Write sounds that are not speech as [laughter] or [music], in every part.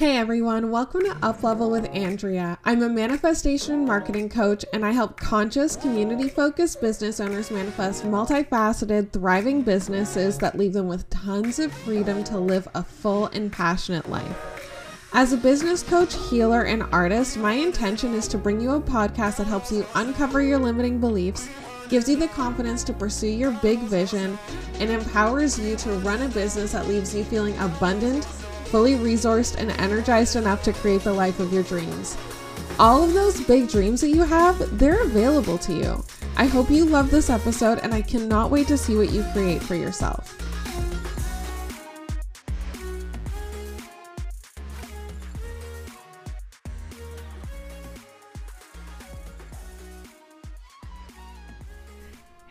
Hey everyone, welcome to Up Level with Andrea. I'm a manifestation marketing coach, and I help conscious, community focused business owners manifest multifaceted, thriving businesses that leave them with tons of freedom to live a full and passionate life. As a business coach, healer, and artist, my intention is to bring you a podcast that helps you uncover your limiting beliefs, gives you the confidence to pursue your big vision, and empowers you to run a business that leaves you feeling abundant fully resourced and energized enough to create the life of your dreams. All of those big dreams that you have, they're available to you. I hope you love this episode and I cannot wait to see what you create for yourself.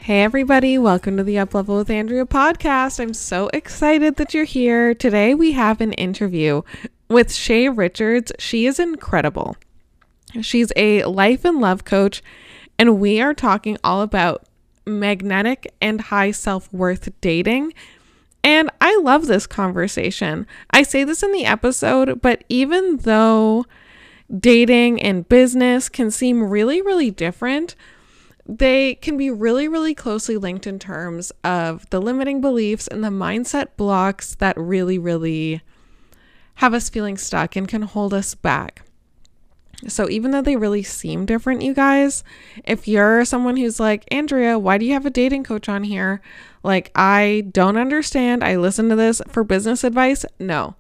Hey, everybody, welcome to the Up Level with Andrea podcast. I'm so excited that you're here. Today, we have an interview with Shay Richards. She is incredible. She's a life and love coach, and we are talking all about magnetic and high self worth dating. And I love this conversation. I say this in the episode, but even though dating and business can seem really, really different, they can be really, really closely linked in terms of the limiting beliefs and the mindset blocks that really, really have us feeling stuck and can hold us back. So, even though they really seem different, you guys, if you're someone who's like, Andrea, why do you have a dating coach on here? Like, I don't understand. I listen to this for business advice. No,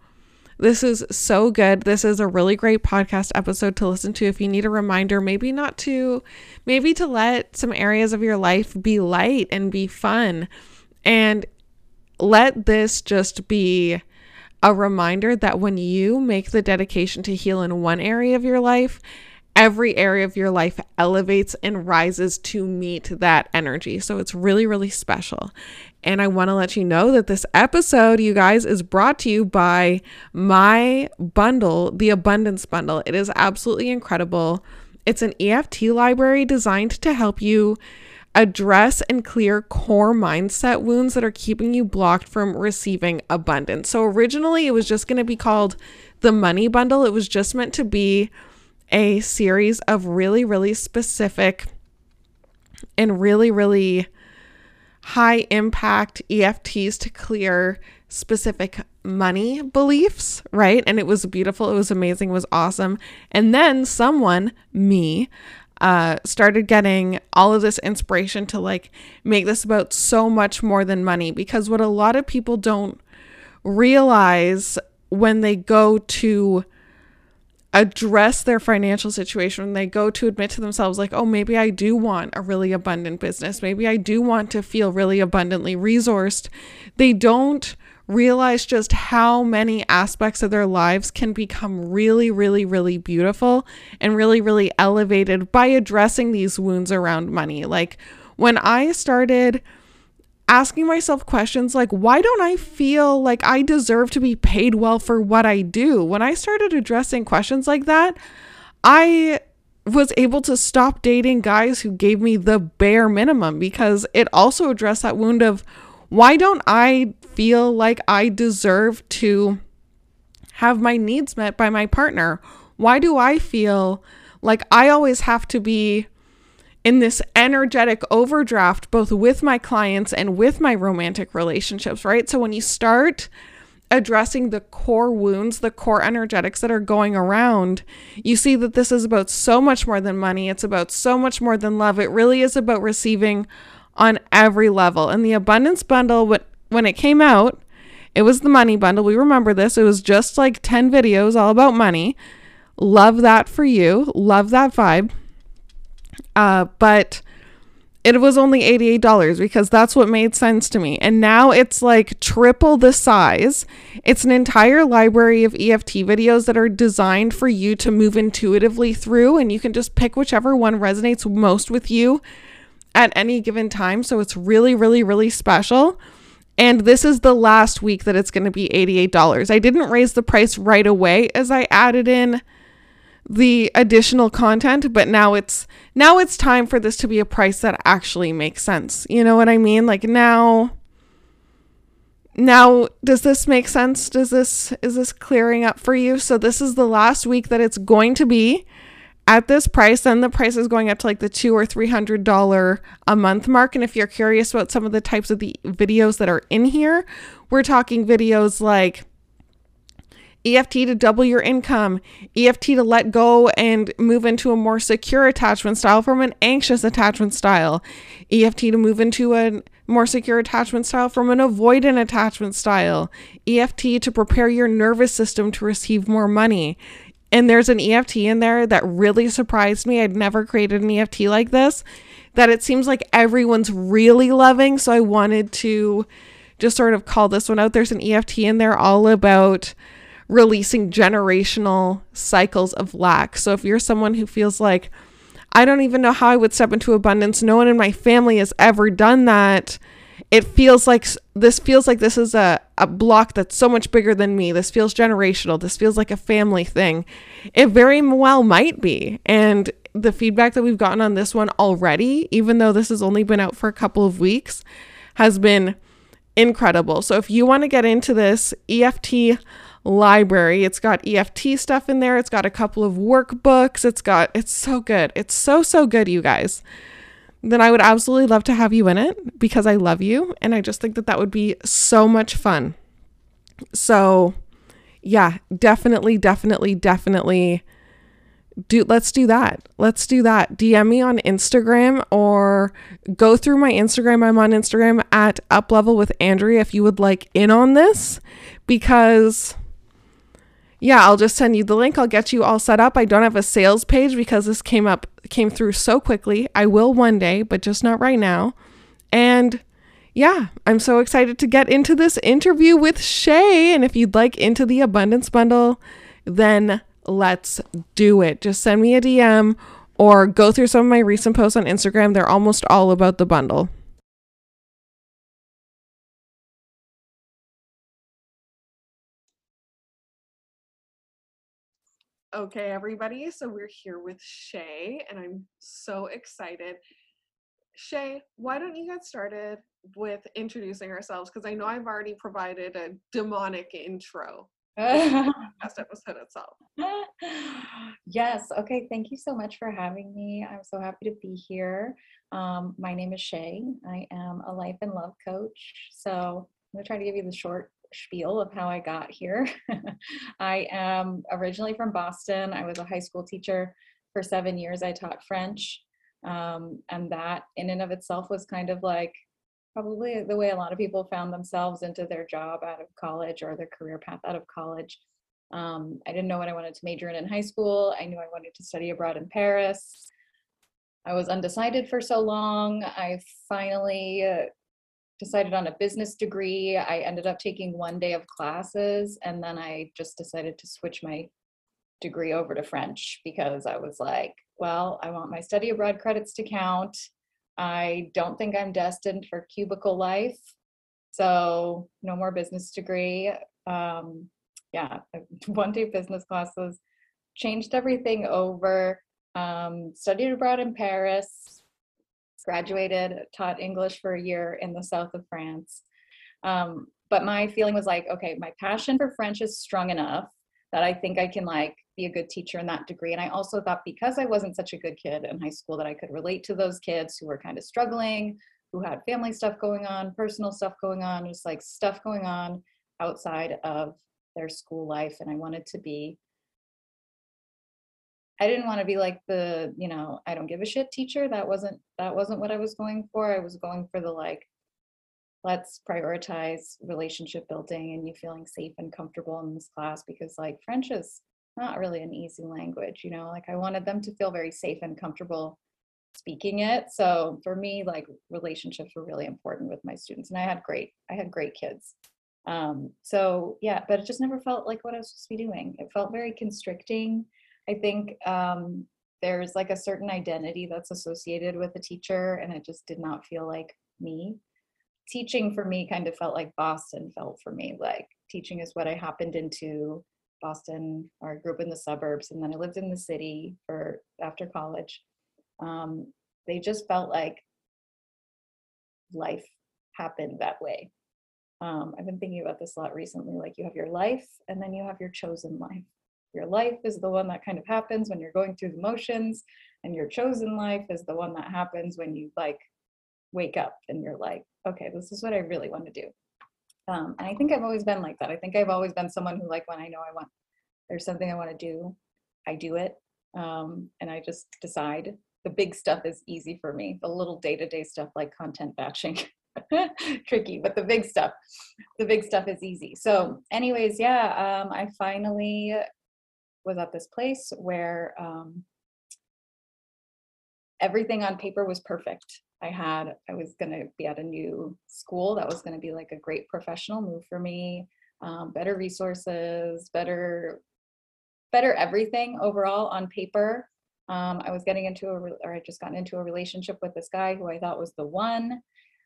this is so good. This is a really great podcast episode to listen to if you need a reminder, maybe not to, maybe to let some areas of your life be light and be fun. And let this just be a reminder that when you make the dedication to heal in one area of your life, every area of your life elevates and rises to meet that energy. So it's really, really special. And I want to let you know that this episode, you guys, is brought to you by my bundle, the Abundance Bundle. It is absolutely incredible. It's an EFT library designed to help you address and clear core mindset wounds that are keeping you blocked from receiving abundance. So originally, it was just going to be called the Money Bundle, it was just meant to be a series of really, really specific and really, really high impact EFTs to clear specific money beliefs, right? And it was beautiful, it was amazing, it was awesome. And then someone, me, uh, started getting all of this inspiration to like make this about so much more than money because what a lot of people don't realize when they go to address their financial situation when they go to admit to themselves like oh maybe i do want a really abundant business. Maybe i do want to feel really abundantly resourced. They don't realize just how many aspects of their lives can become really really really beautiful and really really elevated by addressing these wounds around money. Like when i started asking myself questions like, why don't I feel like I deserve to be paid well for what I do? When I started addressing questions like that, I was able to stop dating guys who gave me the bare minimum because it also addressed that wound of why don't I feel like I deserve to have my needs met by my partner? Why do I feel like I always have to be in this energetic overdraft, both with my clients and with my romantic relationships, right? So when you start addressing the core wounds, the core energetics that are going around, you see that this is about so much more than money. It's about so much more than love. It really is about receiving on every level. And the abundance bundle, when it came out, it was the money bundle. We remember this. It was just like 10 videos all about money. Love that for you. Love that vibe. Uh, but it was only $88 because that's what made sense to me. And now it's like triple the size. It's an entire library of EFT videos that are designed for you to move intuitively through, and you can just pick whichever one resonates most with you at any given time. So it's really, really, really special. And this is the last week that it's going to be $88. I didn't raise the price right away as I added in the additional content, but now it's now it's time for this to be a price that actually makes sense. You know what I mean? Like now now, does this make sense? Does this is this clearing up for you? So this is the last week that it's going to be at this price. Then the price is going up to like the two or three hundred dollar a month mark. And if you're curious about some of the types of the videos that are in here, we're talking videos like EFT to double your income, EFT to let go and move into a more secure attachment style from an anxious attachment style, EFT to move into a more secure attachment style from an avoidant attachment style, EFT to prepare your nervous system to receive more money. And there's an EFT in there that really surprised me. I'd never created an EFT like this, that it seems like everyone's really loving. So I wanted to just sort of call this one out. There's an EFT in there all about releasing generational cycles of lack. So if you're someone who feels like, I don't even know how I would step into abundance, no one in my family has ever done that. It feels like this feels like this is a, a block that's so much bigger than me. This feels generational. This feels like a family thing. It very well might be. And the feedback that we've gotten on this one already, even though this has only been out for a couple of weeks, has been incredible. So if you want to get into this EFT library. It's got EFT stuff in there. It's got a couple of workbooks. It's got, it's so good. It's so, so good, you guys. Then I would absolutely love to have you in it because I love you. And I just think that that would be so much fun. So, yeah, definitely, definitely, definitely do let's do that. Let's do that. DM me on Instagram or go through my Instagram. I'm on Instagram at up level with Andrea if you would like in on this because yeah, I'll just send you the link. I'll get you all set up. I don't have a sales page because this came up came through so quickly. I will one day, but just not right now. And yeah, I'm so excited to get into this interview with Shay. And if you'd like into the abundance bundle, then let's do it. Just send me a DM or go through some of my recent posts on Instagram. They're almost all about the bundle. Okay, everybody. So we're here with Shay, and I'm so excited. Shay, why don't you get started with introducing ourselves? Because I know I've already provided a demonic intro. Last [laughs] episode itself. [laughs] yes. Okay. Thank you so much for having me. I'm so happy to be here. Um, my name is Shay. I am a life and love coach. So I'm going to try to give you the short spiel of how I got here. [laughs] I am originally from Boston. I was a high school teacher for seven years. I taught French. Um, and that, in and of itself, was kind of like probably the way a lot of people found themselves into their job out of college or their career path out of college. Um, I didn't know what I wanted to major in in high school. I knew I wanted to study abroad in Paris. I was undecided for so long. I finally uh, decided on a business degree. I ended up taking one day of classes and then I just decided to switch my degree over to French because I was like, well, I want my study abroad credits to count. I don't think I'm destined for cubicle life. So, no more business degree. Um, yeah, [laughs] one day business classes, changed everything over, um, studied abroad in Paris, graduated, taught English for a year in the south of France. Um, but my feeling was like, okay, my passion for French is strong enough that I think I can like be a good teacher in that degree. And I also thought because I wasn't such a good kid in high school that I could relate to those kids who were kind of struggling, who had family stuff going on, personal stuff going on, just like stuff going on outside of their school life. And I wanted to be I didn't want to be like the, you know, I don't give a shit teacher. That wasn't that wasn't what I was going for. I was going for the like let's prioritize relationship building and you feeling safe and comfortable in this class because like French is not really an easy language, you know. Like I wanted them to feel very safe and comfortable speaking it. So for me like relationships were really important with my students and I had great I had great kids. Um so yeah, but it just never felt like what I was supposed to be doing. It felt very constricting I think um, there's like a certain identity that's associated with a teacher, and it just did not feel like me. Teaching for me kind of felt like Boston felt for me. Like teaching is what I happened into Boston, or I grew up in the suburbs, and then I lived in the city for after college. Um, they just felt like life happened that way. um, I've been thinking about this a lot recently. Like you have your life and then you have your chosen life. Your life is the one that kind of happens when you're going through the motions, and your chosen life is the one that happens when you like wake up and you're like, okay, this is what I really want to do. Um, and I think I've always been like that. I think I've always been someone who, like, when I know I want, there's something I want to do, I do it. Um, and I just decide. The big stuff is easy for me. The little day to day stuff, like content batching, [laughs] tricky, but the big stuff, the big stuff is easy. So, anyways, yeah, um, I finally was at this place where um, everything on paper was perfect. I had, I was going to be at a new school that was going to be like a great professional move for me, um, better resources, better, better everything overall on paper. Um, I was getting into a, or I just gotten into a relationship with this guy who I thought was the one.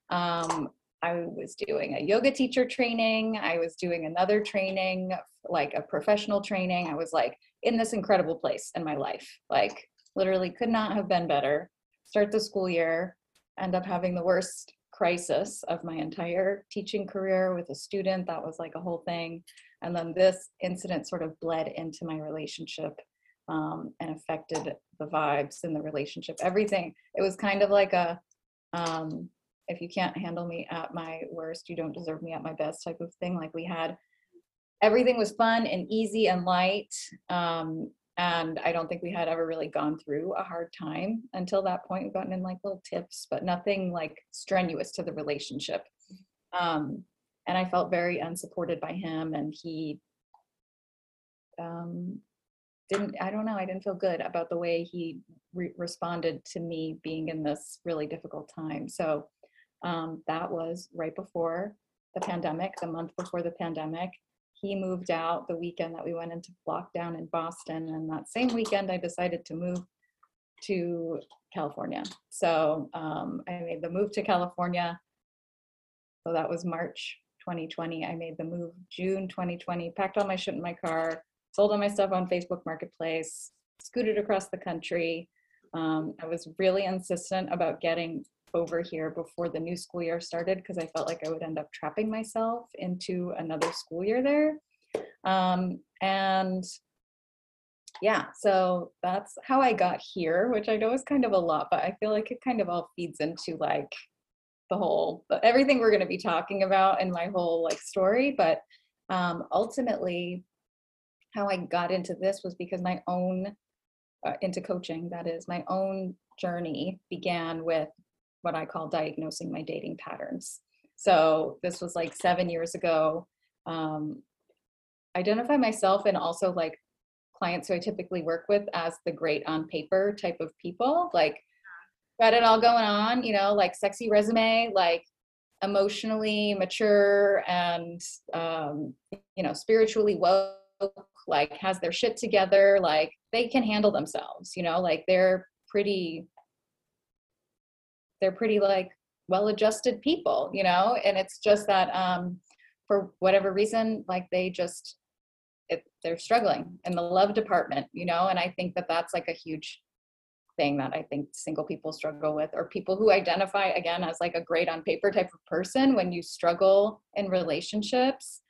Um, I was doing a yoga teacher training. I was doing another training, like a professional training. I was like in this incredible place in my life. Like literally could not have been better. Start the school year, end up having the worst crisis of my entire teaching career with a student. That was like a whole thing. And then this incident sort of bled into my relationship um, and affected the vibes in the relationship. Everything. It was kind of like a, um, if you can't handle me at my worst, you don't deserve me at my best type of thing. Like we had, everything was fun and easy and light. Um, and I don't think we had ever really gone through a hard time until that point. We've gotten in like little tips, but nothing like strenuous to the relationship. Um, and I felt very unsupported by him, and he um, didn't. I don't know. I didn't feel good about the way he re- responded to me being in this really difficult time. So um, that was right before the pandemic, the month before the pandemic he moved out the weekend that we went into lockdown in Boston. And that same weekend, I decided to move to California. So um, I made the move to California. So that was March 2020. I made the move June 2020, packed all my shit in my car, sold all my stuff on Facebook Marketplace, scooted across the country. Um, I was really insistent about getting over here before the new school year started because I felt like I would end up trapping myself into another school year there. Um, and yeah, so that's how I got here, which I know is kind of a lot, but I feel like it kind of all feeds into like the whole everything we're going to be talking about in my whole like story. But um, ultimately, how I got into this was because my own uh, into coaching that is my own journey began with what I call diagnosing my dating patterns. So this was like seven years ago. Um, identify myself and also like clients who I typically work with as the great on paper type of people, like got it all going on, you know, like sexy resume, like emotionally mature and um, you know spiritually woke, like has their shit together, like they can handle themselves, you know, like they're pretty they're pretty like well adjusted people you know? And it's just that um for whatever reason like they just it, they're struggling in the love department you know? And i think that that's like a huge thing that i think single people struggle with or people who identify again as like a great on paper type of person when you struggle in relationships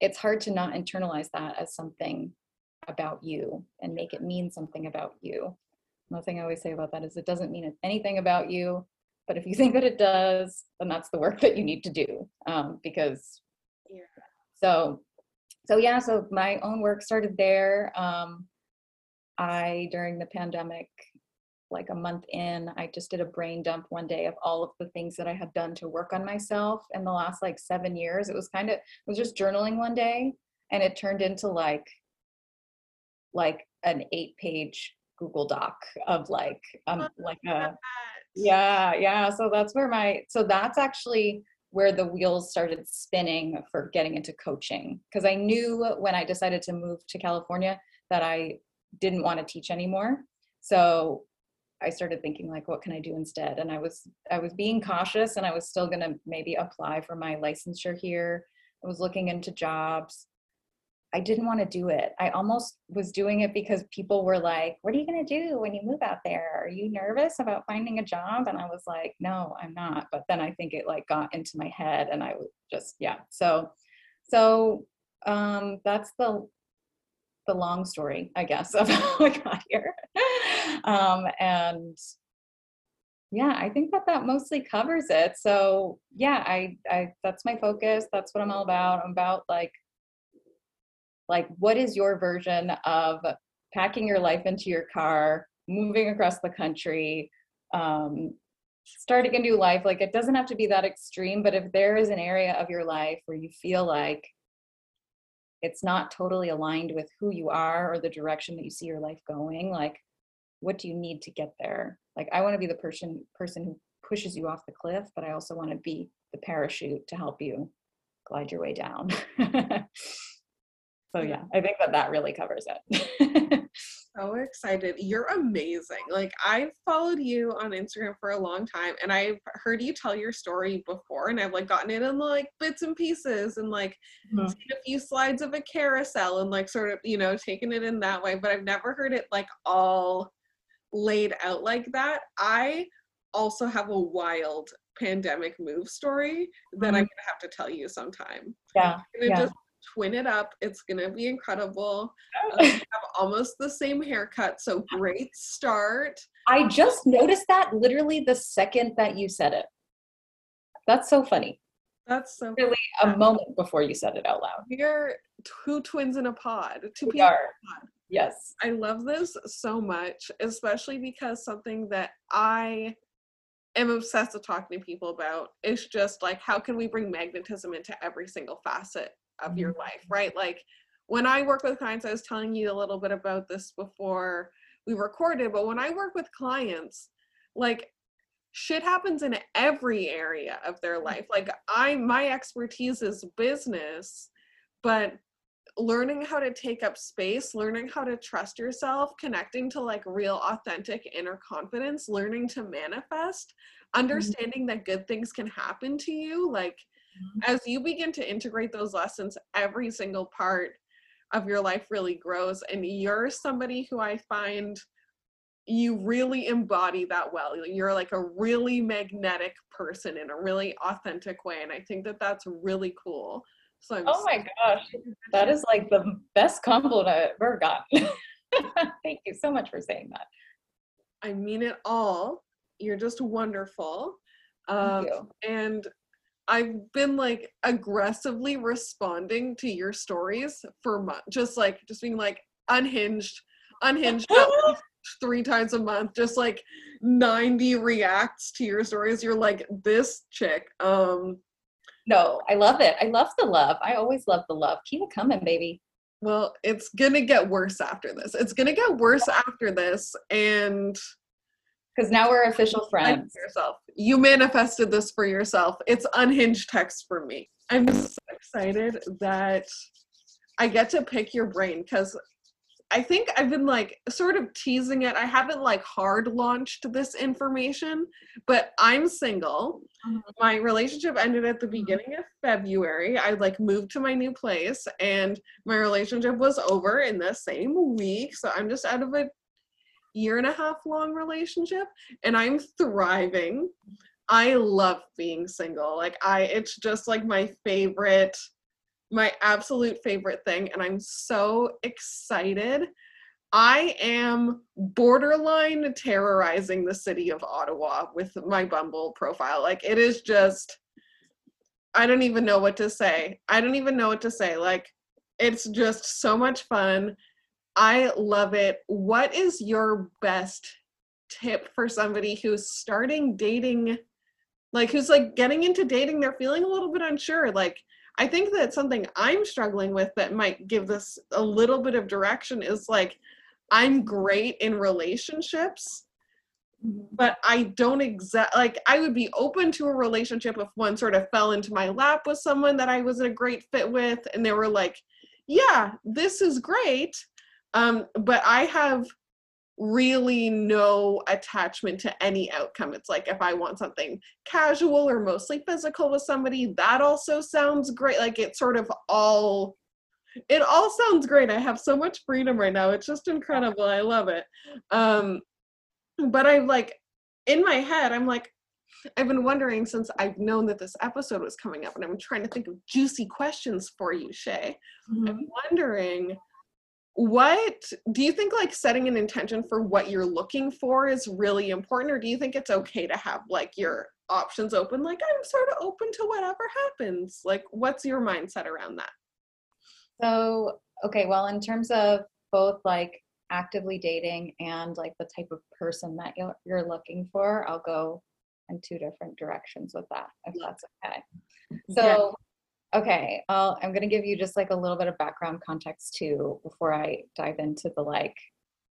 it's hard to not internalize that as something about you and make it mean something about you one thing I always say about that is it doesn't mean anything about you, but if you [laughs] think that it does, then that's the work that you need to do. Um, because yeah. so so yeah, so my own work started there. Um, I during the pandemic, like a month in, I just did a brain dump one day of all of the things that I had done to work on myself in the last like seven years. It was kind of it was just journaling one day, and it turned into like like an eight page Google Doc of like um like a yeah yeah so that's where my so that's actually where the wheels started spinning for getting into coaching because I knew when I decided to move to California that I didn't want to teach anymore so I started thinking like what can I do instead? And I was I was being cautious and I was still going to maybe apply for my licensure here. I was looking into jobs I didn't want to do it. I almost was doing it because people were like, What are you going to do when you move out there? Are you nervous about finding a job? And I was like, No, I'm not. But then I think it like got into my head and I was just, yeah. So, so um, that's the the long story, I guess, [laughs] of how I got here. Um, and yeah, I think that that mostly covers it. So yeah, I, I that's my focus. That's what I'm all about. I'm about like like what is your version of packing your life into your car, moving across the country, um, starting a new life. Like it doesn't have to be that extreme, but if there is an area of your life where you feel like it's not totally aligned with who you are or the direction that you see your life going, like what do you need to get there? Like I want to be the person person who pushes you off the cliff, but I also want to be the parachute to help you glide your way down. [laughs] so yeah, I think that that really covers it. [laughs] so excited. You're amazing. Like I've followed you on Instagram for a long time and I've heard you tell your story before and I've like gotten it in like bits and pieces and like mm-hmm. seen a few slides of a carousel and like sort of, you know, taken it in that way, but I've never heard it like all laid out like that. I also have a wild pandemic move story that mm-hmm. I'm gonna have to tell you sometime. Yeah. yeah. Just twin it up. It's gonna be incredible. Um, have almost the same haircut, so great start. I just noticed that literally the second that you said it. That's so funny. That's so really funny. a moment before you said it out loud. We're two twins in a pod. Two we people. Are. Yes. I love this so much, especially because something that I am obsessed with talking to people about is just like how can we bring magnetism into every single facet of your mm-hmm. life, right? Like when I work with clients, I was telling you a little bit about this before we recorded, but when I work with clients, like shit happens in every area of their mm-hmm. life. Like I my expertise is business, but learning how to take up space, learning how to trust yourself, connecting to like real authentic inner confidence, learning to manifest, mm-hmm. understanding mm-hmm. that good things can happen to you, like as you begin to integrate those lessons, every single part of your life really grows. And you're somebody who I find you really embody that well. You're like a really magnetic person in a really authentic way. And I think that that's really cool. So I'm oh my gosh, that is like the best compliment I've ever gotten. [laughs] Thank you so much for saying that. I mean it all. You're just wonderful. Um, and I've been like aggressively responding to your stories for months, just like just being like unhinged, unhinged [laughs] three times a month, just like 90 reacts to your stories. You're like this chick. Um no, I love it. I love the love. I always love the love. Keep it coming, baby. Well, it's gonna get worse after this. It's gonna get worse after this, and because now we're official friends. Yourself. You manifested this for yourself. It's unhinged text for me. I'm so excited that I get to pick your brain because I think I've been like sort of teasing it. I haven't like hard launched this information, but I'm single. Mm-hmm. My relationship ended at the mm-hmm. beginning of February. I like moved to my new place and my relationship was over in the same week. So I'm just out of a year and a half long relationship and I'm thriving. I love being single. Like I it's just like my favorite my absolute favorite thing and I'm so excited. I am borderline terrorizing the city of Ottawa with my Bumble profile. Like it is just I don't even know what to say. I don't even know what to say. Like it's just so much fun. I love it. What is your best tip for somebody who's starting dating, like who's like getting into dating? They're feeling a little bit unsure. Like, I think that something I'm struggling with that might give this a little bit of direction is like, I'm great in relationships, but I don't exact like I would be open to a relationship if one sort of fell into my lap with someone that I was a great fit with and they were like, yeah, this is great um, but I have really no attachment to any outcome. It's like if I want something casual or mostly physical with somebody, that also sounds great. Like it's sort of all it all sounds great. I have so much freedom right now. It's just incredible. I love it. Um, but I'm like in my head, I'm like, I've been wondering since I've known that this episode was coming up, and I'm trying to think of juicy questions for you, Shay. Mm-hmm. I'm wondering what do you think like setting an intention for what you're looking for is really important or do you think it's okay to have like your options open like i'm sort of open to whatever happens like what's your mindset around that? So okay well in terms of both like actively dating and like the type of person that you're, you're looking for i'll go in two different directions with that if that's okay. So Okay, I'll, I'm going to give you just like a little bit of background context too before I dive into the like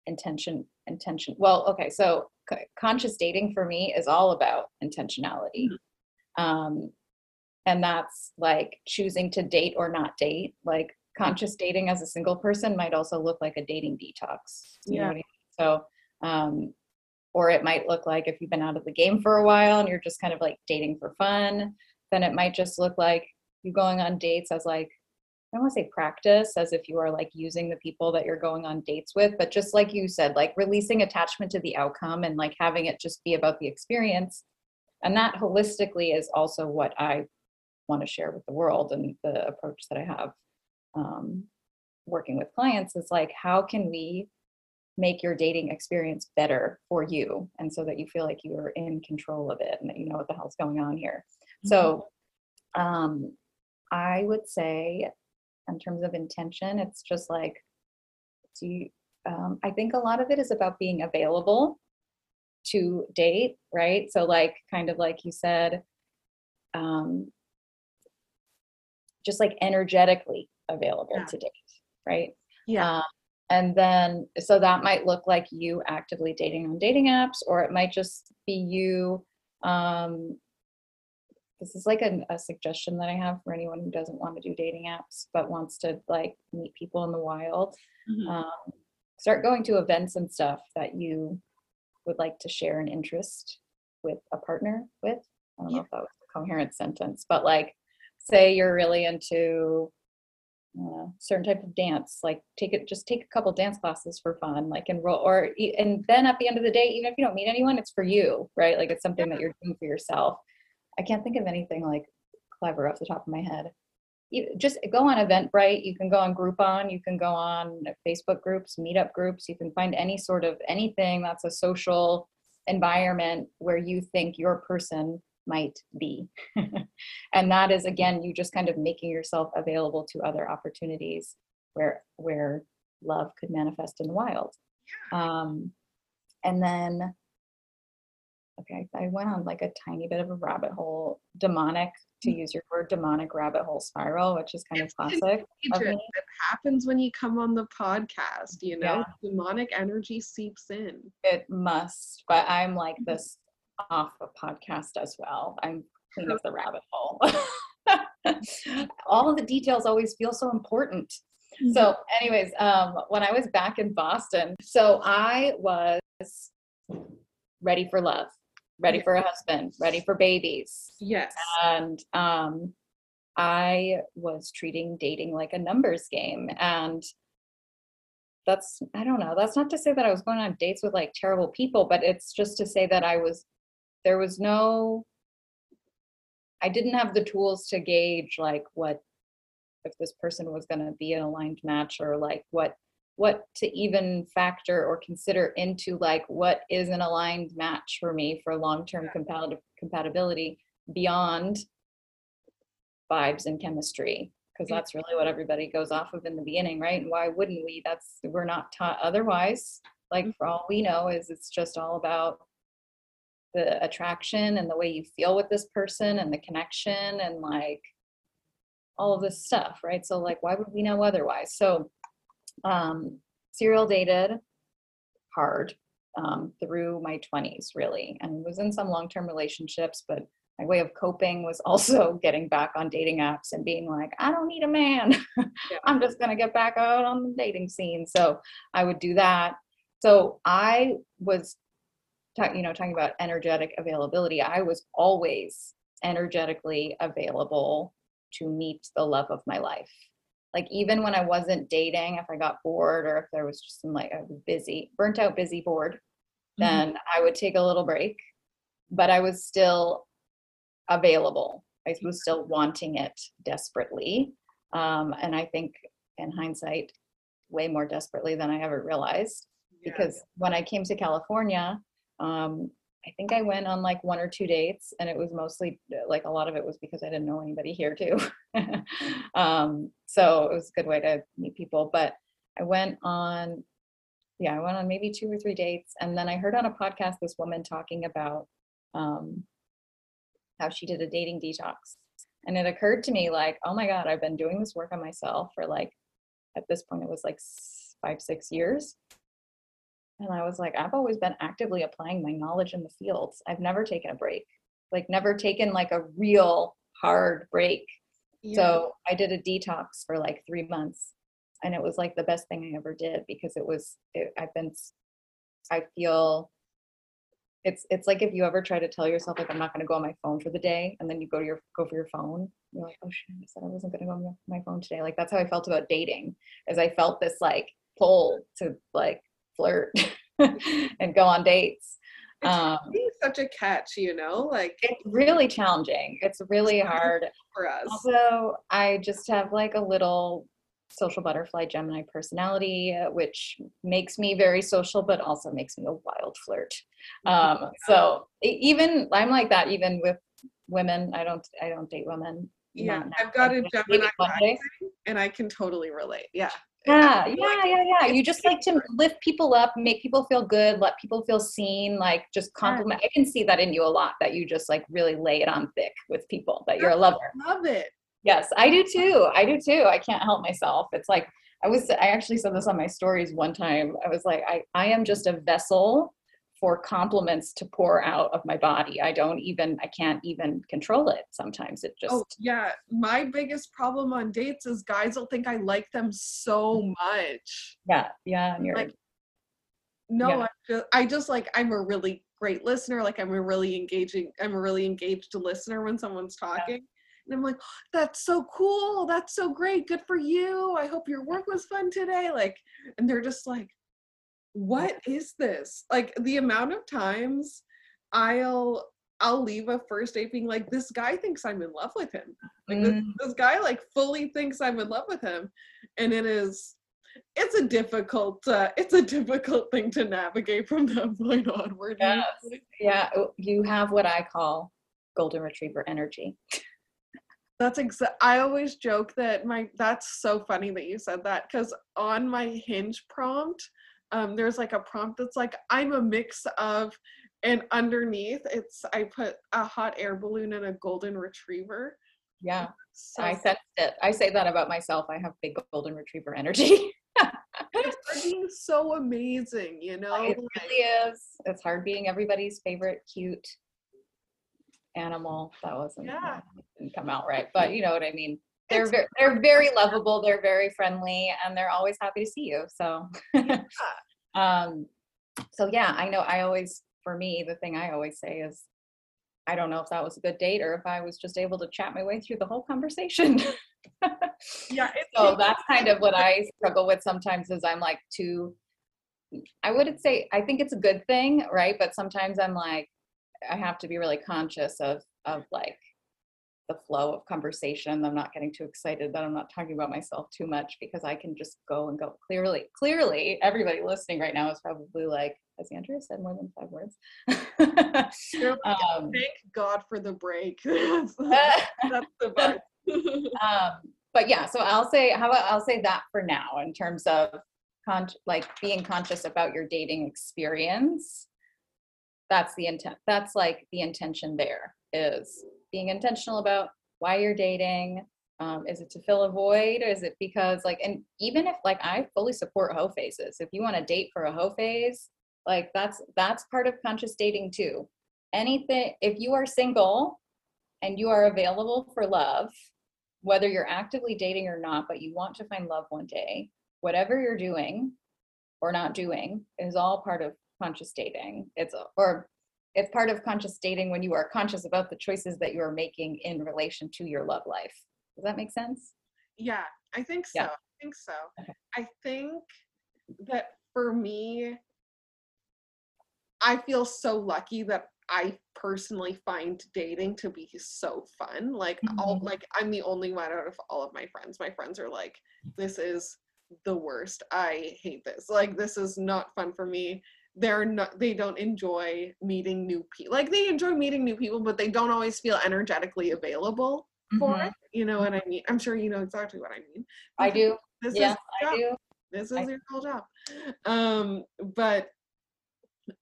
intention intention. Well, okay, so c- conscious dating for me is all about intentionality. Mm-hmm. Um, and that's like choosing to date or not date. Like conscious dating as a single person might also look like a dating detox. yeah. I mean? So, um, or it might look like if you've been out of the game for a while and you're just kind of like dating for fun, then it might just look like you going on dates as like I don't want to say practice as if you are like using the people that you're going on dates with, but just like you said, like releasing attachment to the outcome and like having it just be about the experience. And that holistically is also what I want to share with the world and the approach that I have um, working with clients is like, how can we make your dating experience better for you? And so that you feel like you are in control of it and that you know what the hell's going on here. Mm-hmm. So, um, I would say, in terms of intention, it's just like, do you, um, I think a lot of it is about being available to date, right? So, like, kind of like you said, um, just like energetically available yeah. to date, right? Yeah. Um, and then, so that might look like you actively dating on dating apps, or it might just be you um, this is like a, a, suggestion that I have for anyone who doesn't want to do dating apps but wants to like meet people in the wild. Mm-hmm. Um, start going to events and stuff that you would like to share an interest with a partner with. I don't yeah. know if that was a coherent sentence, but like, say you're really into uh, certain type of dance like take it just take a couple dance classes for fun like enroll or and then at the end of the day even if you don't meet anyone it's for you right like it's something that you're doing for yourself I can't think of anything like clever off the top of my head. You just go on Eventbrite. You can go on Groupon. You can go on Facebook groups, meetup groups. You can find any sort of anything that's a social environment where you think your person might be. [laughs] and that is again, you just kind of making yourself available to other opportunities where where love could manifest in the wild. Um, and then okay, I went on like a tiny bit of a rabbit hole, demonic, to mm. use your word, demonic rabbit hole spiral, which is kind of classic. Of it happens when you come on the podcast, you know, yeah. demonic energy seeps in. It must, but I'm like mm-hmm. this off a podcast as well. I'm clean of the rabbit hole. [laughs] All of the details always feel so important. Mm-hmm. So, anyways, um, when I was back in Boston, so I was ready for love ready for a husband, ready for babies. Yes. And um, I was treating dating like a numbers game. And that's, I don't know, that's not to say that I was going on dates with like terrible people, but it's just to say that I was, there was no, I didn't have the tools to gauge like what, if this person was going to be an aligned match or like what what to even factor or consider into like what is an aligned match for me for long-term compat- compatibility beyond vibes and chemistry? Because mm. that's really what everybody goes off of in the beginning right? And why wouldn't we? That's we're not taught otherwise. Like mm. for all we know is it's just all about the attraction and the way you feel with this person and the connection and like all of this stuff right? So like why would we know otherwise? So um, serial dated hard um, through my 20s, really, and was in some long term relationships, but my way of coping was [laughs] also getting back on dating apps and being like, I don't need a man. Yeah. [laughs] I'm just going to get back out on the dating scene. So I would do that. So I was, you know, talking about energetic availability. I was always energetically available to meet the love of my life like even when I wasn't dating, if I got bored or if there was just some like I was busy, burnt out, busy, bored, Mm-hmm. then I would take a little break. But I was still available. I was still wanting it desperately. Um, and I think in hindsight, way more desperately than I ever realized. Yeah. Because when I came to California, um, I think I went on like one or two dates, and it was mostly like a lot of it was because I didn't know anybody here too. [laughs] um, so it was a good way to meet people. But I went on, yeah, I went on maybe two or three dates, and then I heard on a podcast this woman talking about um, how she did a dating detox, and it occurred to me like, oh my god, I've been doing this work on myself for like, at this point, it was like five, six years. And I was like, I've always been actively applying my knowledge in the fields. I've never taken a break, like never taken like a real hard break. Yeah. So I did a detox for like three months, and it was like the best thing I ever did because it was. It, I've been. I feel. It's it's like if you ever try to tell yourself like I'm not going to go on my phone for the day, and then you go to your go for your phone. You're like, oh shit, I said I wasn't going to go on my my phone today. Like that's how I felt about dating, as I felt this like pull to like flirt [laughs] and go on dates. It's Um, such a catch, you know, like it's really challenging. It's really hard. for us. Also, I just have like a little social butterfly Gemini personality, which makes me very social, but also makes me a wild flirt. Um, so even I'm like that even with women. I don't I don't date women. yeah, I've got a Gemini one day. rising, and I can totally relate. Yeah. Yeah, yeah, yeah, yeah. You just like to [laughs] lift people up, make people feel good, let people feel seen, like just compliment. I can see that in you a lot that you just like really lay it on thick with people, that you're a lover. Love it. Yes, I do too. I do too. I can't help myself. It's like I was I actually said this on my stories one time. I was like I I am just a vessel for compliments to pour out of my body. I don't even I can't even control it. Sometimes it oh, just Oh yeah, my biggest problem on dates is guys will think I like them so mm-hmm. much. yeah, yeah, and you're Like, No, Yeah. I just, I just like I'm a really great listener. Like I'm a really engaging. I'm a really engaged listener when someone's talking. And I'm like, that's so cool. That's so great. Good for you. I hope your work was fun today. Like, and they're just like, what is this? Like the amount of times I'll I'll leave a first date being like, this guy thinks I'm in love with him. Like this, Mm. this guy like fully thinks I'm in love with him. And it is it's a difficult uh, it's a difficult thing to navigate from that [laughs] point onward. Yes. yeah, oh, you have what I call golden retriever energy. That's exa- I always joke that my that's so funny that you said that because on my hinge prompt, um, there's like a prompt that's like I'm a mix of, and underneath it's I put a hot air balloon and a golden retriever. Yeah, So I sensed it. I say that about myself. I have big golden retriever energy. it's being so amazing, you know. it really is. It's hard being everybody's favorite cute animal. That wasn't Yeah. that didn't come out right, but you know what I mean. They're very, they're very lovable. They're very friendly, and they're always happy to see you. So, [laughs] um, so yeah, I know. I always, for me, the thing I always say is, I don't know if that was a good date or if I was just able to chat my way through the whole conversation. [laughs] yeah, so that's kind of what I struggle with sometimes is I'm like too I wouldn't say I think it's a good thing, right? But sometimes I'm like I have to be really conscious of of like the flow of conversation. I'm not getting too excited that I'm not talking about myself too much because I can just go and go clearly. Clearly, everybody listening right now is probably like, has Andrea said more than five words? Like, [laughs] um, Thank God for the break. [laughs] that's, [laughs] that's the vibe. um, but yeah, so I'll say, how about I'll say that for now in terms of con- like being conscious about your dating experience. That's the intent. That's like the intention there is being intentional about why you're dating. Um, is it to fill a void? Or is it because like, and even if like I fully support hoe phases, if you want to date for a hoe phase, like that's that's part of conscious dating too. Anything if you are single and you are available for love, whether you're actively dating or not, but you want to find love one day, whatever you're doing or not doing is all part of conscious dating. It's or it's part of conscious dating when you are conscious about the choices that you are making in relation to your love life. Does that make sense? Yeah, I think so. Yeah. I think so. Okay. I think that for me, I feel so lucky that I personally find dating to be so fun. Like all Mhm. like I'm the only one out of all of my friends. My friends are like, this is the worst. I hate this. Like this is not fun for me. They're not they don't enjoy meeting new people. Like they enjoy meeting new people, but they don't always feel energetically available for Mhm. it. You know what I mean? I'm sure you know exactly what I mean. I do. This Yeah, is I job. do. This I- is your whole job. Um, but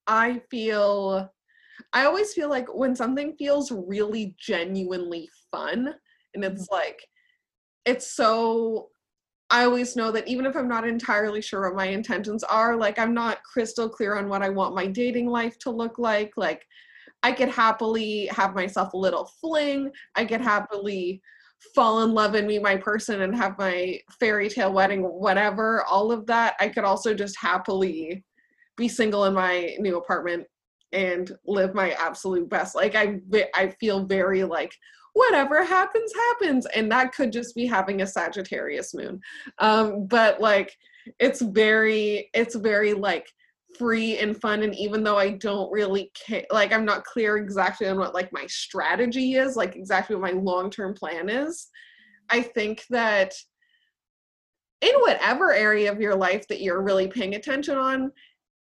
I feel I always feel like when something feels really genuinely fun and it's like it's so I always know that even if I'm not entirely sure what my intentions are, like I'm not crystal clear on what I want my dating life to look like, like I could happily have myself a little fling. I could happily fall in love and meet my person and have my fairy tale wedding, whatever, all of that. I could also just happily be single in my new apartment and live my absolute best. Like I I feel very like whatever happens happens and that could just be having a Sagittarius moon. Um but like it's very it's very like free and fun and even though i don't really care like i'm not clear exactly on what like my strategy is like exactly what my long-term plan is i think that in whatever area of your life that you're really paying attention on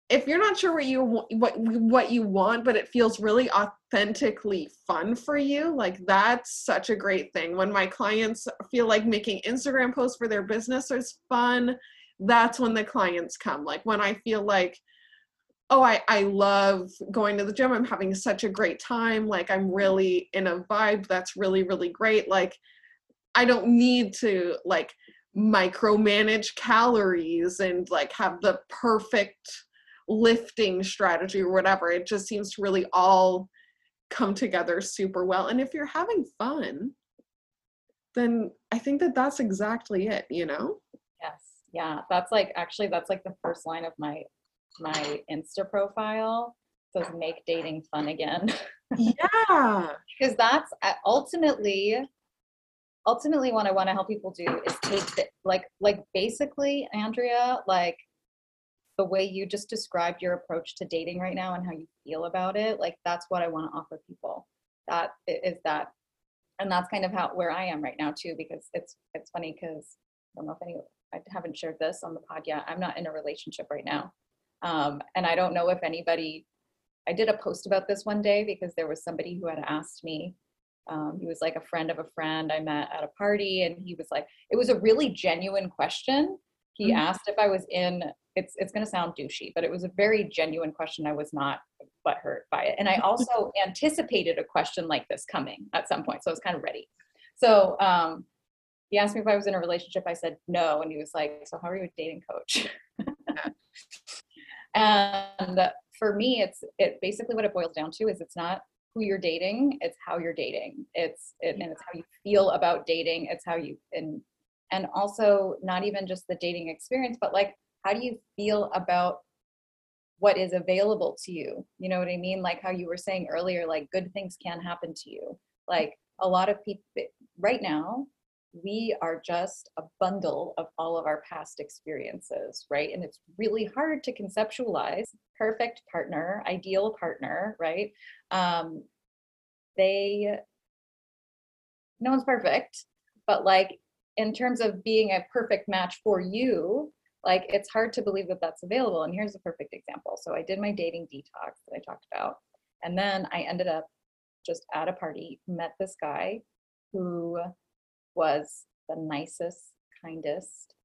if you're not sure what you what what you want but it feels really authentically fun for you like that's such a great thing. When my clients feel like making instagram posts for their business is fun that's when the clients come. Like when i feel like oh I, I love going to the gym i'm having such a great time like i'm really in a vibe that's really really great like i don't need to like micromanage calories and like have the perfect lifting strategy or whatever it just seems to really all come together super well and if you're having fun then i think that that's exactly it you know Yes. Yeah. That's like actually that's like the first line of my my Insta profile. Says make dating fun again. [laughs] yeah because that's uh, ultimately ultimately what i want to help people do is take the, like like basically andrea like the way you just described your approach to dating right now and how you feel about it like that's what i want to offer people that is that and that's kind of how where i am right now too because it's it's funny because i don't know if any i haven't shared this on the pod yet i'm not in a relationship right now um, and i don't know if anybody I did a post about this one day because there was somebody who had asked me. Um, he was like a friend of a friend I met at a party, and he was like, it was a really genuine question. He Mhm. asked if I was in. It's it's gonna sound douchey, but it was a very genuine question. I was not butthurt by it, and I [laughs] also anticipated a question like this coming at some point, so I was kind of ready. So um, he asked me if I was in a relationship. I said no, and he was like, "So how are you a dating coach?" [laughs] and for me it's it basically what it boils down to is it's not who you're dating it's how you're dating it's it, and it's how you feel about dating it's how you and and also not even just the dating experience but like how do you feel about what is available to you you know what i mean like how you were saying earlier like good things can happen to you like a lot of people right now we are just a bundle of all of our past experiences, right? And it's really hard to conceptualize perfect partner, ideal partner, right? Um, they, no one's perfect, but like in terms of being a perfect match for you, like it's hard to believe that that's available. And here's a perfect example. So I did my dating detox that I talked about, and then I ended up just at a party, met this guy who was the nicest, kindest,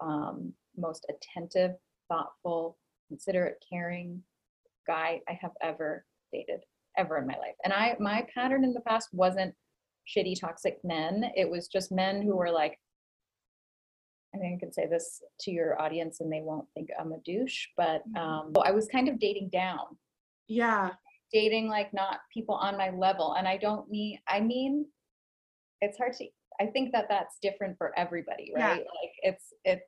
um, most attentive, thoughtful, considerate, caring guy I have ever dated, ever in my life. And I, my pattern in the past wasn't shitty, toxic men. It was just men who were like, I think I can say this to your audience and they won't think I'm a douche, but um, I was kind of dating down. Yeah. Dating like not people on my level. And i don't mean i mean it's hard to i think that that's different for everybody right? Yeah. like it's it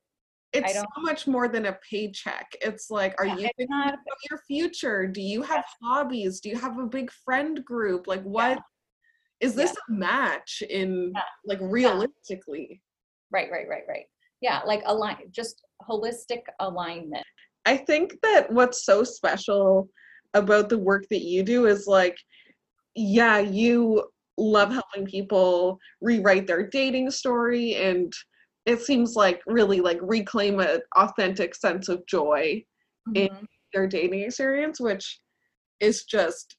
it's so much more than a paycheck. It's like are Yeah, you thinking not- about your future? Do you have hobbies? Do you have a big friend group? Like what is this a match in Yeah. like realistically Right, right, right, right. Yeah, like align, just holistic alignment. I think that what's so special about the work that you do is like, yeah, you love helping people rewrite their dating story and it seems like really like reclaim an authentic sense of joy mm-hmm. in their dating experience, which is just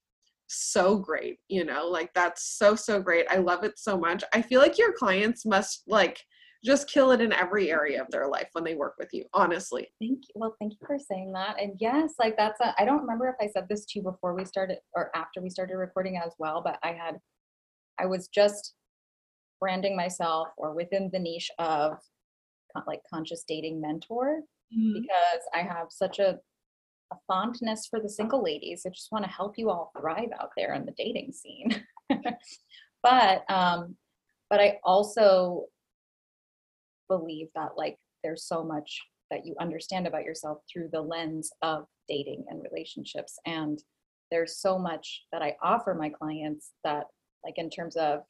so great, you know, like that's so, so great. I love it so much. I feel like your clients must like just kill it in every area of their life when they work with you, honestly. Thank you. Well, thank you for saying that. And yes, like that's a, I don't remember if I said this to you before we started or after we started recording as well, but I had, I was just branding myself or within the niche of like conscious dating mentor mm-hmm. because I have such a a fondness for the single ladies. I just want to help you all thrive out there in the dating scene. [laughs] but um, but I also believe that like there's so much that you understand about yourself through the lens of dating and relationships and there's so much that i offer my clients that like in terms of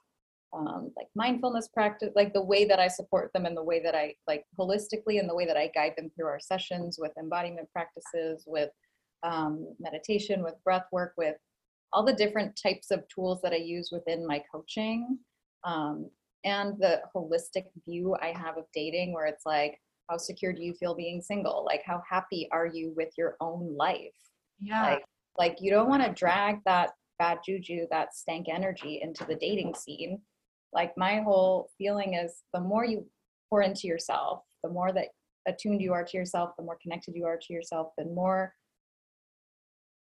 um, like mindfulness practice like the way that i support them and the way that i like holistically and the way that i guide them through our sessions with embodiment practices with um, meditation with breath work with all the different types of tools that i use within my coaching um, and the holistic view i have of dating where it's like how secure do you feel being single? Like how happy are you with your own life? Yeah. Like, like you don't want to drag that bad juju that stank energy into the dating scene like my whole feeling is the more you pour into yourself the more that attuned you are to yourself the more connected you are to yourself the more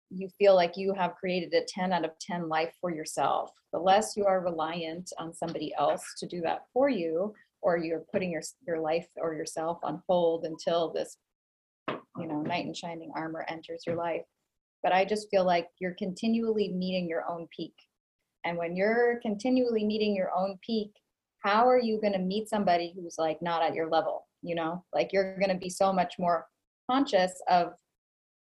you feel like you have created a 10 out of 10 life for yourself. The less you are reliant on somebody else to do that for you or you're putting your your life or yourself on hold until this you know knight in shining armor enters your life. But i just feel like you're continually meeting your own peak and when you're continually meeting your own peak, how are you going to meet somebody who's like not at your level? You know, like you're going to be so much more conscious of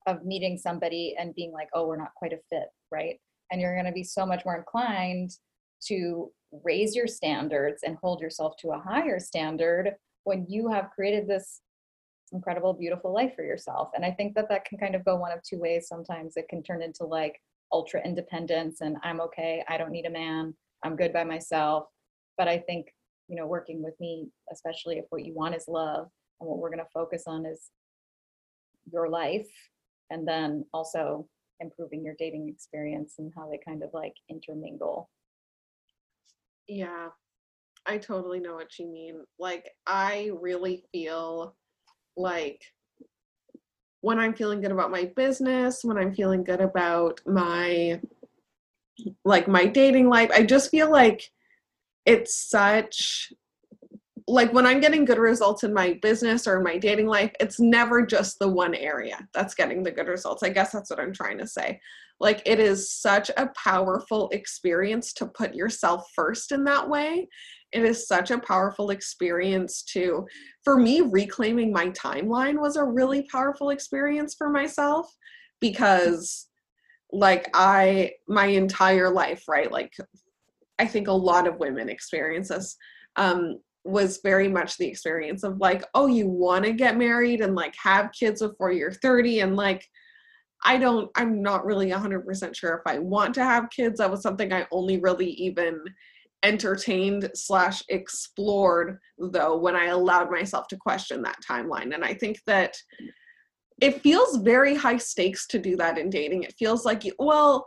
of meeting somebody and being like, oh, we're not quite a fit, right? And you're going to be so much more inclined to raise your standards and hold yourself to a higher standard when you have created this incredible, beautiful life for yourself. And I think that that can kind of go one of two ways. Sometimes it can turn into like, ultra independence and I'm okay. I don't need a man. I'm good by myself. But I think, you know, working with me, especially if what you want is love and what we're going to focus on is your life and then also improving your dating experience and how they kind of like intermingle. Yeah, I totally know what you mean. Like, I really feel like when I'm feeling good about my business, when I'm feeling good about my like my dating life, I just feel like it's such like when I'm getting good results in my business or my dating life, it's never just the one area that's getting the good results. I guess that's what I'm trying to say. Like it is such a powerful experience to put yourself first in that way it is such a powerful experience to for me reclaiming my timeline was a really powerful experience for myself because like i my entire life right like i think a lot of women experience this um was very much the experience of like oh you want to get married and like have kids before you're 30 and like I don't, I'm not really 100% sure if I want to have kids. That was something I only really even entertained slash explored though when i allowed myself to question that timeline. And i think that it feels very high stakes to do that in dating. It feels like well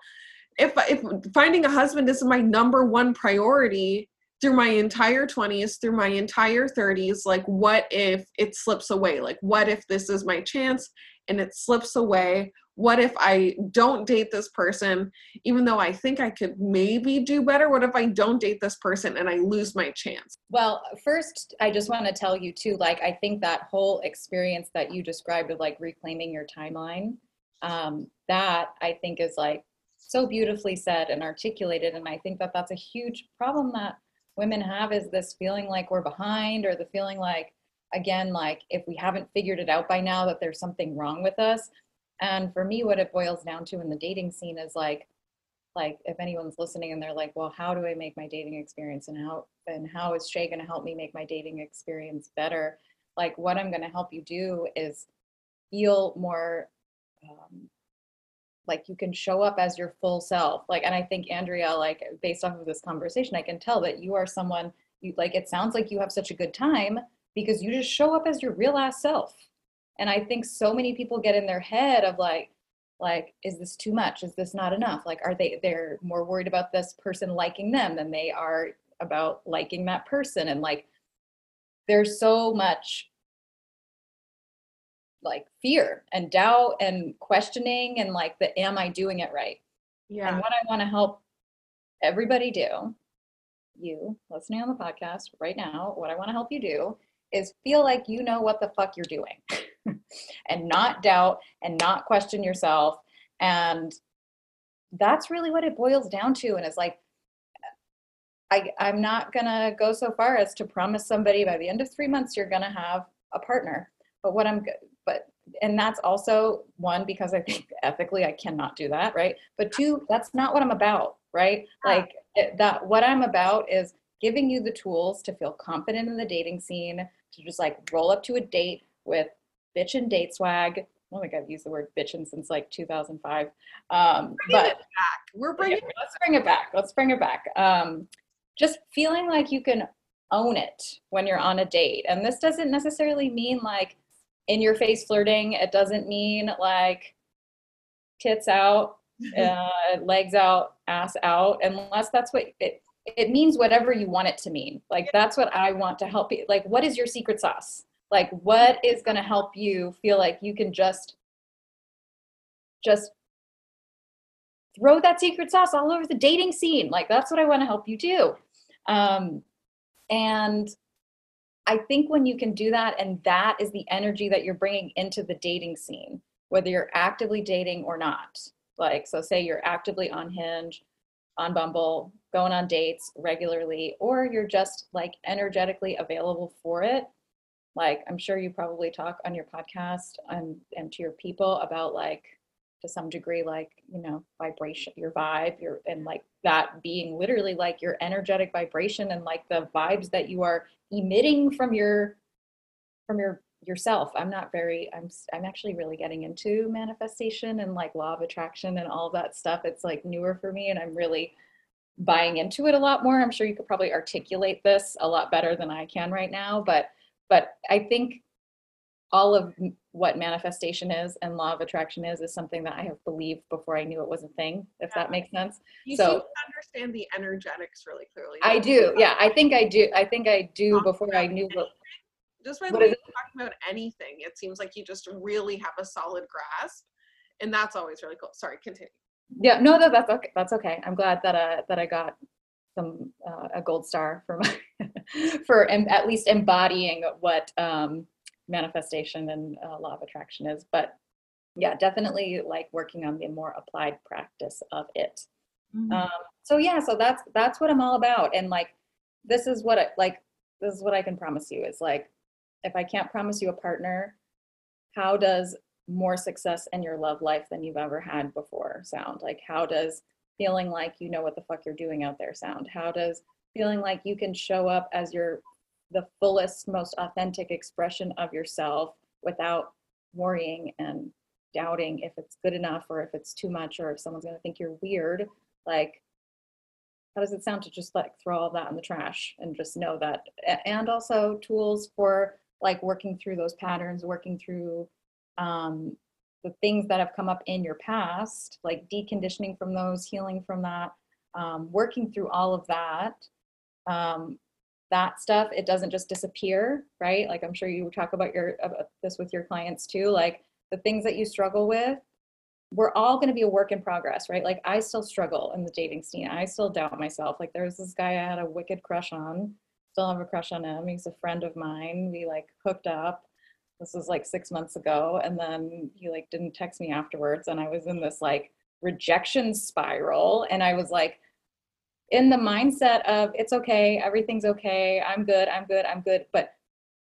if if finding a husband is my number one priority through my entire 20s through my entire 30s like what if it slips away? Like what if this is my chance and it slips away what if I don't date this person, even though I think I could maybe do better? What if I don't date this person and I lose my chance? Well, first, I just want to tell you too, like, I think that whole experience that you described of like reclaiming your timeline, um, that I think is like so beautifully said and articulated. And I think that that's a huge problem that women have is this feeling like we're behind or the feeling like, again, like if we haven't figured it out by now that there's something wrong with us and for me, what it boils down to in the dating scene is like, like if anyone's listening and they're like well how do i make my dating experience and how and how is shay going to help me make my dating experience better? Like what i'm going to help you do is feel more um, like you can show up as your full self. Like and i think andrea like based off of this conversation i can tell that you are someone you like it sounds like you have such a good time because you just show up as your real ass self and i think so many people get in their head of like like is this too much? Is this not enough? Like are they they're more worried about this person liking them than they are about liking that person. And like there's so much like fear and doubt and questioning and like the am i doing it right? Yeah. and what i want to help everybody do you listening on the podcast right now what i want to help you do is feel like you know what the fuck you're doing [laughs] [laughs] and not doubt and not question yourself. And that's really what it boils down to. And it's like, I, I'm not going to go so far as to promise somebody by the end of three months you're going to have a partner. But what I'm, but, and that's also one because I think [laughs] ethically I cannot do that, right? But two, that's not what I'm about, right? Ah. Like eh, that, what I'm about is giving you the tools to feel confident in the dating scene, to just like roll up to a date with bitch and date swag. I don't think I've used the word bitchin since like 2005. Um, but we're bringing. Yeah, let's bring it back. Let's bring it back. Um, just feeling like you can own it when you're on a date, and this doesn't necessarily mean like in your face flirting. It doesn't mean like tits out, [laughs] uh, legs out, ass out, unless that's what it. It means whatever you want it to mean. Like that's what I want to help you. Like, what is your secret sauce? Like what is going to help you feel like you can just just throw that secret sauce all over the dating scene? Like that's what i want to help you do. Um, and i think when you can do that and that is the energy that you're bringing into the dating scene whether you're actively dating or not. Like so say you're actively on hinge on bumble going on dates regularly or you're just like energetically available for it like i'm sure you probably talk on your podcast and and to your people about like to some degree like you know vibration your vibe your and like that being literally like your energetic vibration and like the vibes that you are emitting from your from your yourself. I'm not very i'm i'm actually really getting into manifestation and like law of attraction and all that stuff. It's like newer for me and i'm really buying into it a lot more. I'm sure you could probably articulate this a lot better than i can right now but but I think all of what manifestation is and law of attraction is is something that I have believed before I knew it was a thing. If yeah. that makes sense. You so understand the energetics really clearly. I do. Yeah, I think I do. I think I do before I knew what. Just by talking about anything, it seems like you just really have a solid grasp, and that's always really cool. Sorry, continue. Yeah, no, that, that's okay. That's okay. I'm glad that uh, that I got some uh, a gold star for my [laughs] for em- at least embodying what um, manifestation and uh, law of attraction is. But yeah, definitely like working on the more applied practice of it. Mm-hmm. Um, so yeah, so that's that's what I'm all about. And like, this is what I like. This is what I can promise you is like, if I can't promise you a partner, how does more success in your love life than you've ever had before sound? Like, how does feeling like you know what the fuck you're doing out there sound? How does feeling like you can show up as your the fullest most authentic expression of yourself without worrying and doubting if it's good enough or if it's too much or if someone's going to think you're weird like how does it sound to just like throw all that in the trash and just know that and also tools for like working through those patterns working through um, the things that have come up in your past like deconditioning from those healing from that um, working through all of that um, that stuff it doesn't just disappear right? Like i'm sure you talk about your about this with your clients too like the things that you struggle with we're all going to be a work in progress right? Like i still struggle in the dating scene. I still doubt myself. Like there was this guy i had a wicked crush on still have a crush on him. He's a friend of mine. We like hooked up this was like six months ago and then he like didn't text me afterwards and i was in this like rejection spiral and i was like in the mindset of it's okay, everything's okay, I'm good, I'm good, I'm good. But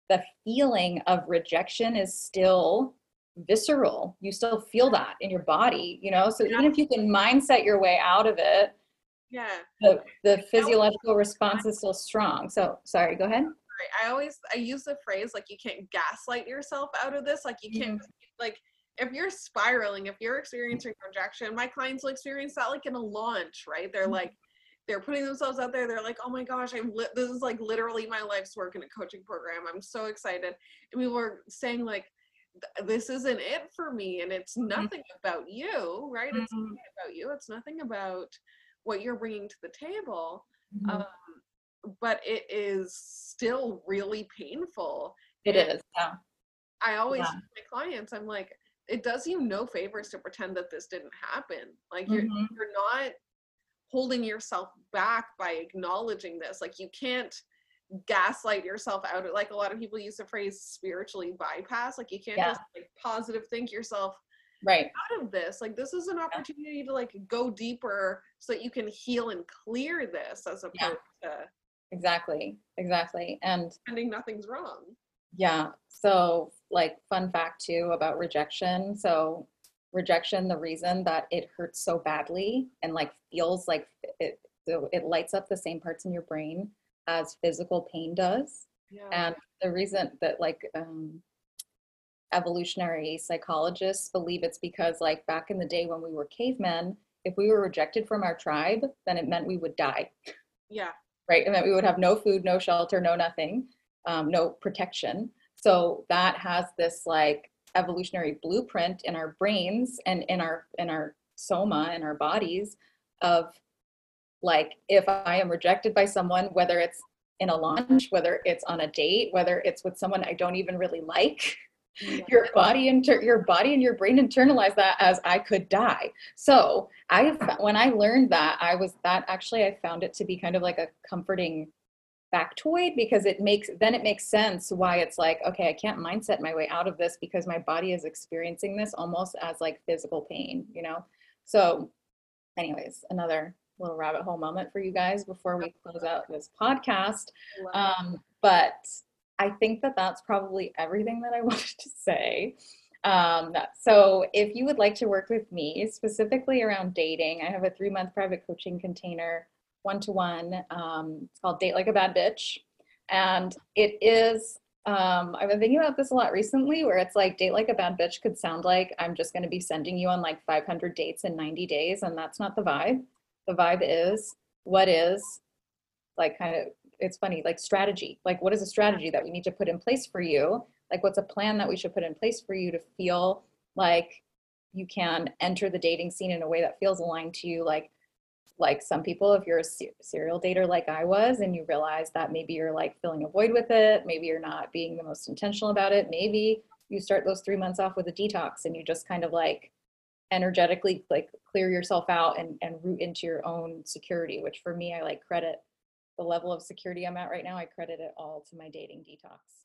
the feeling of rejection is still visceral. You still feel that in your body, you know? So even if you can mindset your way out of it, yeah. The, the physiological response is still strong. So sorry, go ahead. I always I use the phrase like you can't gaslight yourself out of this. Like you can't mm-hmm. like if you're spiraling, if you're experiencing rejection, my clients will experience that like in a launch, right? They're mm-hmm. like they're putting themselves out there. They're like, oh my gosh, I'm li- this is like literally my life's work in a coaching program. I'm so excited. And we were saying like, this isn't it for me, and it's mm-hmm. nothing mm-hmm. about you, right? It's mm-hmm. nothing about you. It's nothing about what you're bringing to the table. Mm-hmm. Um, but it is still really painful. It and is. Yeah. I always yeah. my clients, I'm like, it does you no favors to pretend that this didn't happen. Like you're mm-hmm. you're not holding yourself back by acknowledging this. Like you can't gaslight yourself out. Like a lot of people use the phrase spiritually bypass. Like you can't yeah. just like positive think yourself right out of this. Like this is an opportunity yeah. to like go deeper so that you can heal and clear this as opposed yeah. to exactly exactly and pretending nothing's wrong. Yeah. So like fun fact too about rejection. So rejection, the reason that it hurts so badly and like feels like it it lights up the same parts in your brain as physical pain does. Yeah. And the reason that like um, evolutionary psychologists believe it's because like back in the day when we were cavemen, if we were rejected from our tribe, then it meant we would die. Yeah. Right. And that we would have no food, no shelter, no nothing, um, no protection. So that has this like evolutionary blueprint in our brains and in our in our soma in our bodies of like if I am rejected by someone, whether it's in a launch, whether it's on a date, whether it's with someone I don't even really like, yeah. your body inter- your body and your brain internalize that as I could die. So I when I learned that, I was that actually I found it to be kind of like a comforting factoid because it makes then it makes sense why it's like okay i can't mindset my way out of this because my body is experiencing this almost as like physical pain you know so anyways another little rabbit hole moment for you guys before we close out this podcast um, but i think that that's probably everything that i [laughs] wanted to say um, so if you would like to work with me specifically around dating i have a three month private coaching container one to one. It's called Date Like a Bad Bitch. And it is, um, I've been thinking about this a lot recently where it's like Date Like a Bad Bitch could sound like I'm just going to be sending you on like 500 dates in 90 days. And that's not the vibe. The vibe is what is like kind of, it's funny, like strategy. Like, what is a strategy that we need to put in place for you? Like, what's a plan that we should put in place for you to feel like you can enter the dating scene in a way that feels aligned to you? Like, like some people if you're a serial dater like i was and you realize that maybe you're like filling a void with it maybe you're not being the most intentional about it maybe you start those three months off with a detox and you just kind of like energetically like clear yourself out and, and root into your own security which for me i like credit the level of security i'm at right now i credit it all to my dating detox